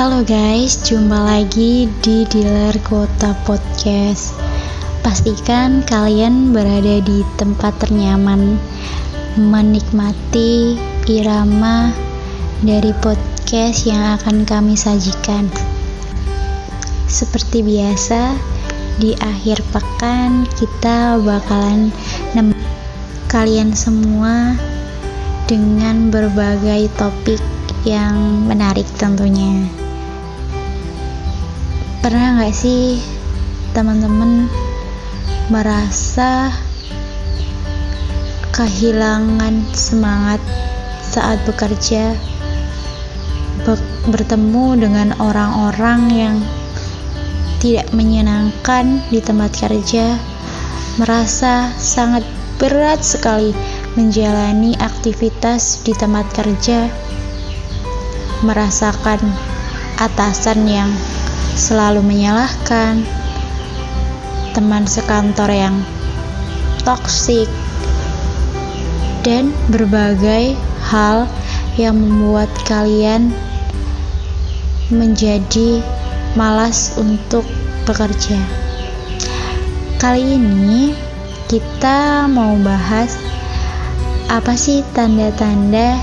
Halo guys, jumpa lagi di Dealer Kota Podcast. Pastikan kalian berada di tempat ternyaman, menikmati irama dari podcast yang akan kami sajikan. Seperti biasa, di akhir pekan kita bakalan nem kalian semua dengan berbagai topik yang menarik tentunya. Pernah nggak sih teman-teman merasa kehilangan semangat saat bekerja, be bertemu dengan orang-orang yang tidak menyenangkan di tempat kerja, merasa sangat berat sekali menjalani aktivitas di tempat kerja, merasakan atasan yang selalu menyalahkan, teman sekantor yang toksik, dan berbagai hal yang membuat kalian menjadi malas untuk bekerja. Kali ini kita mau bahas apa sih tanda-tanda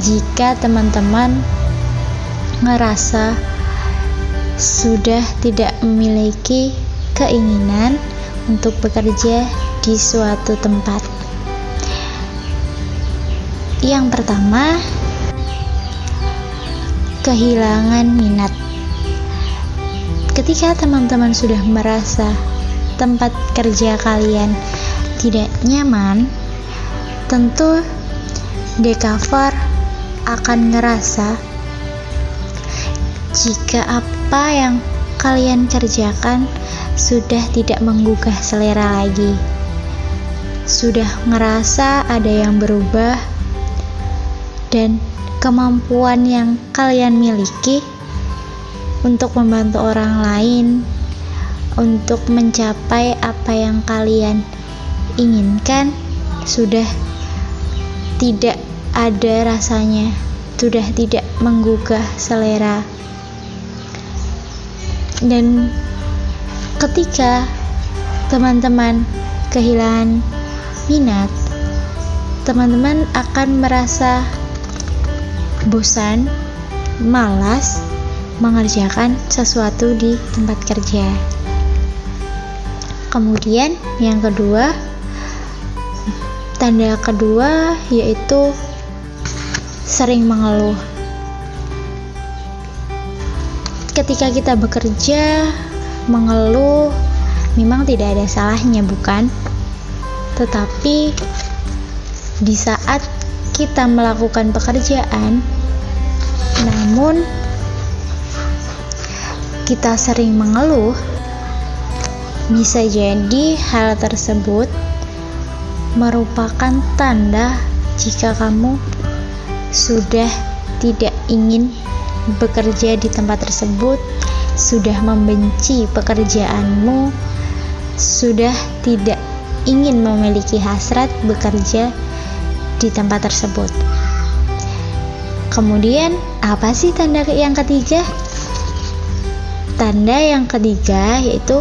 jika teman-teman ngerasa sudah tidak memiliki keinginan untuk bekerja di suatu tempat. Yang pertama, kehilangan minat. Ketika teman-teman sudah merasa tempat kerja kalian tidak nyaman, tentu decover akan ngerasa jika apa yang kalian kerjakan sudah tidak menggugah selera lagi. Sudah ngerasa ada yang berubah dan kemampuan yang kalian miliki untuk membantu orang lain untuk mencapai apa yang kalian inginkan sudah tidak ada rasanya, sudah tidak menggugah selera. Dan ketika teman-teman kehilangan minat, teman-teman akan merasa bosan, malas mengerjakan sesuatu di tempat kerja. Kemudian yang kedua, tanda kedua yaitu sering mengeluh. Ketika kita bekerja, mengeluh memang tidak ada salahnya, bukan? Tetapi di saat kita melakukan pekerjaan, namun kita sering mengeluh, bisa jadi hal tersebut merupakan tanda jika kamu sudah tidak ingin bekerja di tempat tersebut, sudah membenci pekerjaanmu, sudah tidak ingin memiliki hasrat bekerja di tempat tersebut. Kemudian, apa sih tanda yang ketiga? Tanda yang ketiga yaitu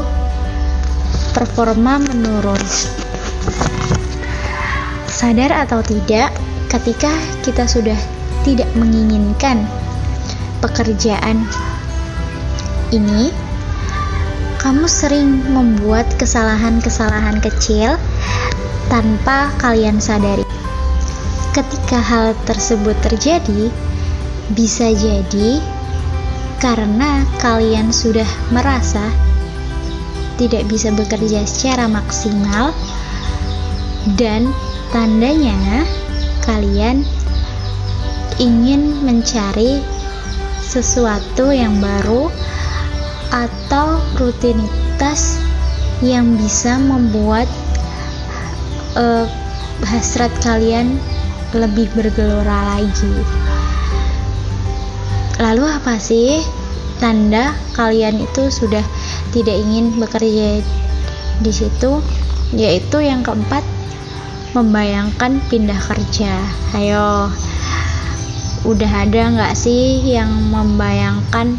performa menurun. Sadar atau tidak, ketika kita sudah tidak menginginkan pekerjaan ini, kamu sering membuat kesalahan-kesalahan kecil tanpa kalian sadari. Ketika hal tersebut terjadi, bisa jadi karena kalian sudah merasa tidak bisa bekerja secara maksimal dan tandanya kalian ingin mencari sesuatu yang baru atau rutinitas yang bisa membuat uh, hasrat kalian lebih bergelora lagi. Lalu apa sih tanda kalian itu sudah tidak ingin bekerja di situ? Yaitu yang keempat, membayangkan pindah kerja. Ayo, udah ada nggak sih yang membayangkan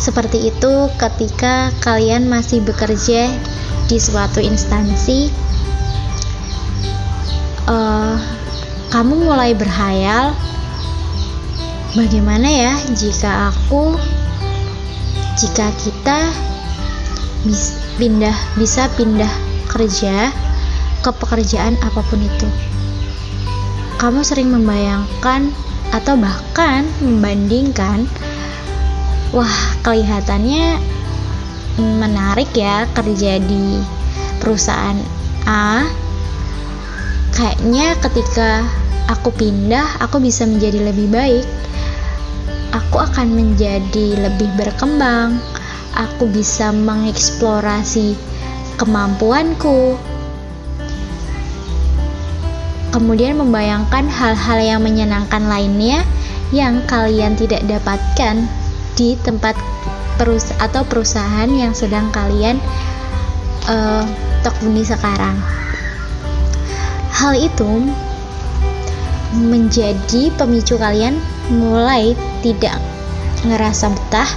seperti itu ketika kalian masih bekerja di suatu instansi? Uh, kamu mulai berhayal. Bagaimana ya jika aku jika kita bis, pindah bisa pindah kerja ke pekerjaan apa pun itu kamu sering membayangkan atau bahkan membandingkan wah kelihatannya menarik ya kerja di perusahaan A. Kayaknya ketika aku pindah aku bisa menjadi lebih baik. Aku akan menjadi lebih berkembang. Aku bisa mengeksplorasi kemampuanku kemudian membayangkan hal-hal yang menyenangkan lainnya yang kalian tidak dapatkan di tempat perus atau perusahaan yang sedang kalian uh, tekuni sekarang. Hal itu menjadi pemicu kalian mulai tidak ngerasa betah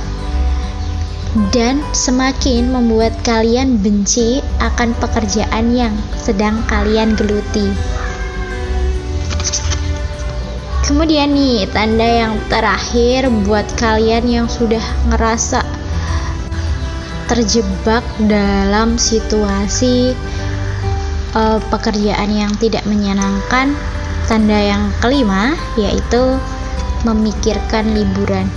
dan semakin membuat kalian benci akan pekerjaan yang sedang kalian geluti. Kemudian nih, tanda yang terakhir buat kalian yang sudah ngerasa terjebak dalam situasi uh, pekerjaan yang tidak menyenangkan. Tanda yang kelima yaitu memikirkan liburan.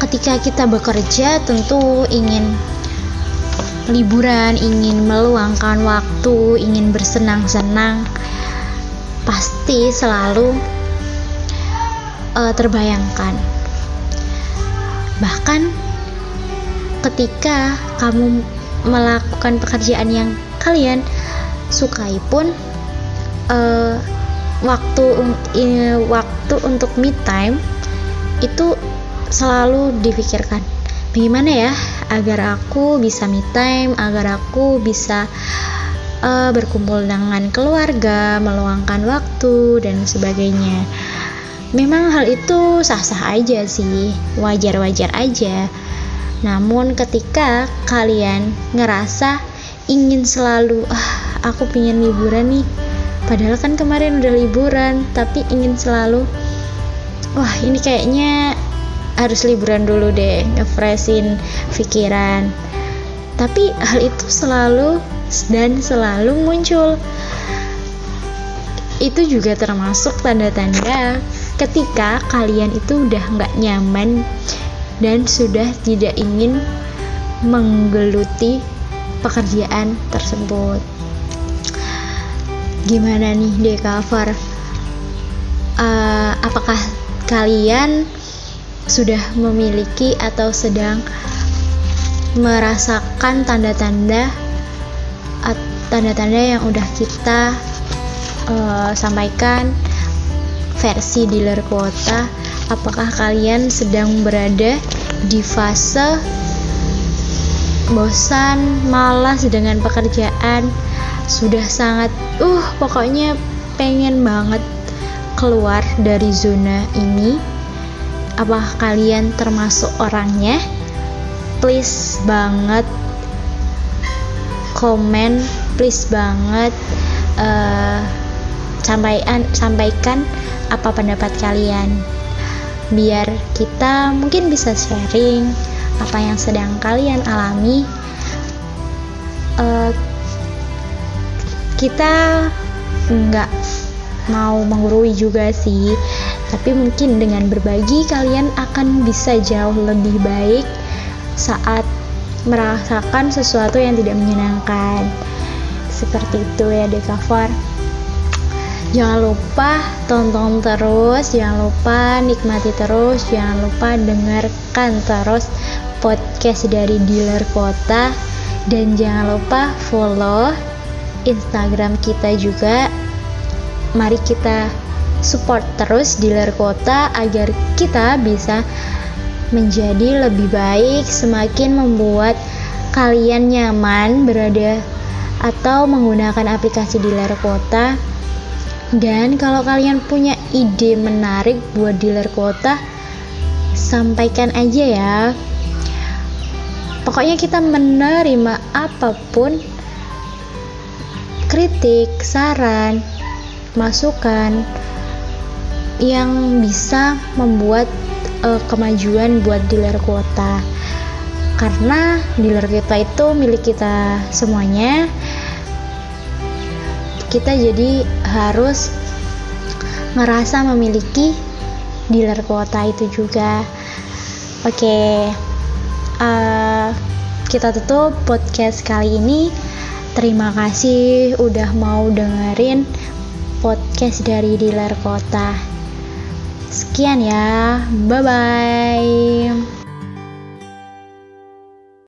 Ketika kita bekerja, tentu ingin liburan, ingin meluangkan waktu, ingin bersenang-senang pasti selalu uh, terbayangkan. Bahkan ketika kamu melakukan pekerjaan yang kalian sukai pun uh, waktu uh, waktu untuk me time itu selalu dipikirkan bagaimana ya agar aku bisa me time agar aku bisa berkumpul dengan keluarga, meluangkan waktu dan sebagainya. Memang hal itu sah-sah aja sih, wajar-wajar aja. Namun ketika kalian ngerasa ingin selalu ah aku pengen liburan nih padahal kan kemarin udah liburan tapi ingin selalu wah ini kayaknya harus liburan dulu deh ngefreshin pikiran tapi hal itu selalu dan selalu muncul. Itu juga termasuk tanda-tanda ketika kalian itu udah nggak nyaman dan sudah tidak ingin menggeluti pekerjaan tersebut. Gimana nih decover? Uh, apakah kalian sudah memiliki atau sedang merasakan tanda-tanda tanda-tanda yang udah kita uh, sampaikan. Versi dealer kuota apakah kalian sedang berada di fase bosan, malas dengan pekerjaan? Sudah sangat uh pokoknya pengen banget keluar dari zona ini. Apakah kalian termasuk orangnya? Please banget komen please banget uh, sampaikan sampaikan apa pendapat kalian. Biar kita mungkin bisa sharing apa yang sedang kalian alami. Uh, kita nggak mau menggurui juga sih tapi mungkin dengan berbagi kalian akan bisa jauh lebih baik saat merasakan sesuatu yang tidak menyenangkan seperti itu ya Dekavor jangan lupa tonton terus jangan lupa nikmati terus jangan lupa dengarkan terus podcast dari dealer kota. Dan jangan lupa follow instagram kita juga. Mari kita support terus dealer kota agar kita bisa menjadi lebih baik, semakin membuat kalian nyaman berada atau menggunakan aplikasi di layar kota. Dan kalau kalian punya ide menarik buat dealer kota sampaikan aja ya. Pokoknya kita menerima apa pun kritik saran masukan yang bisa membuat uh, kemajuan buat dealer kota. Karena dealer kita itu milik kita semuanya kita jadi harus ngerasa memiliki dealer kuota itu juga. Oke okay. uh, eh, kita tutup podcast kali ini. Terima kasih udah mau dengerin podcast dari dealer kota sekian ya bye bye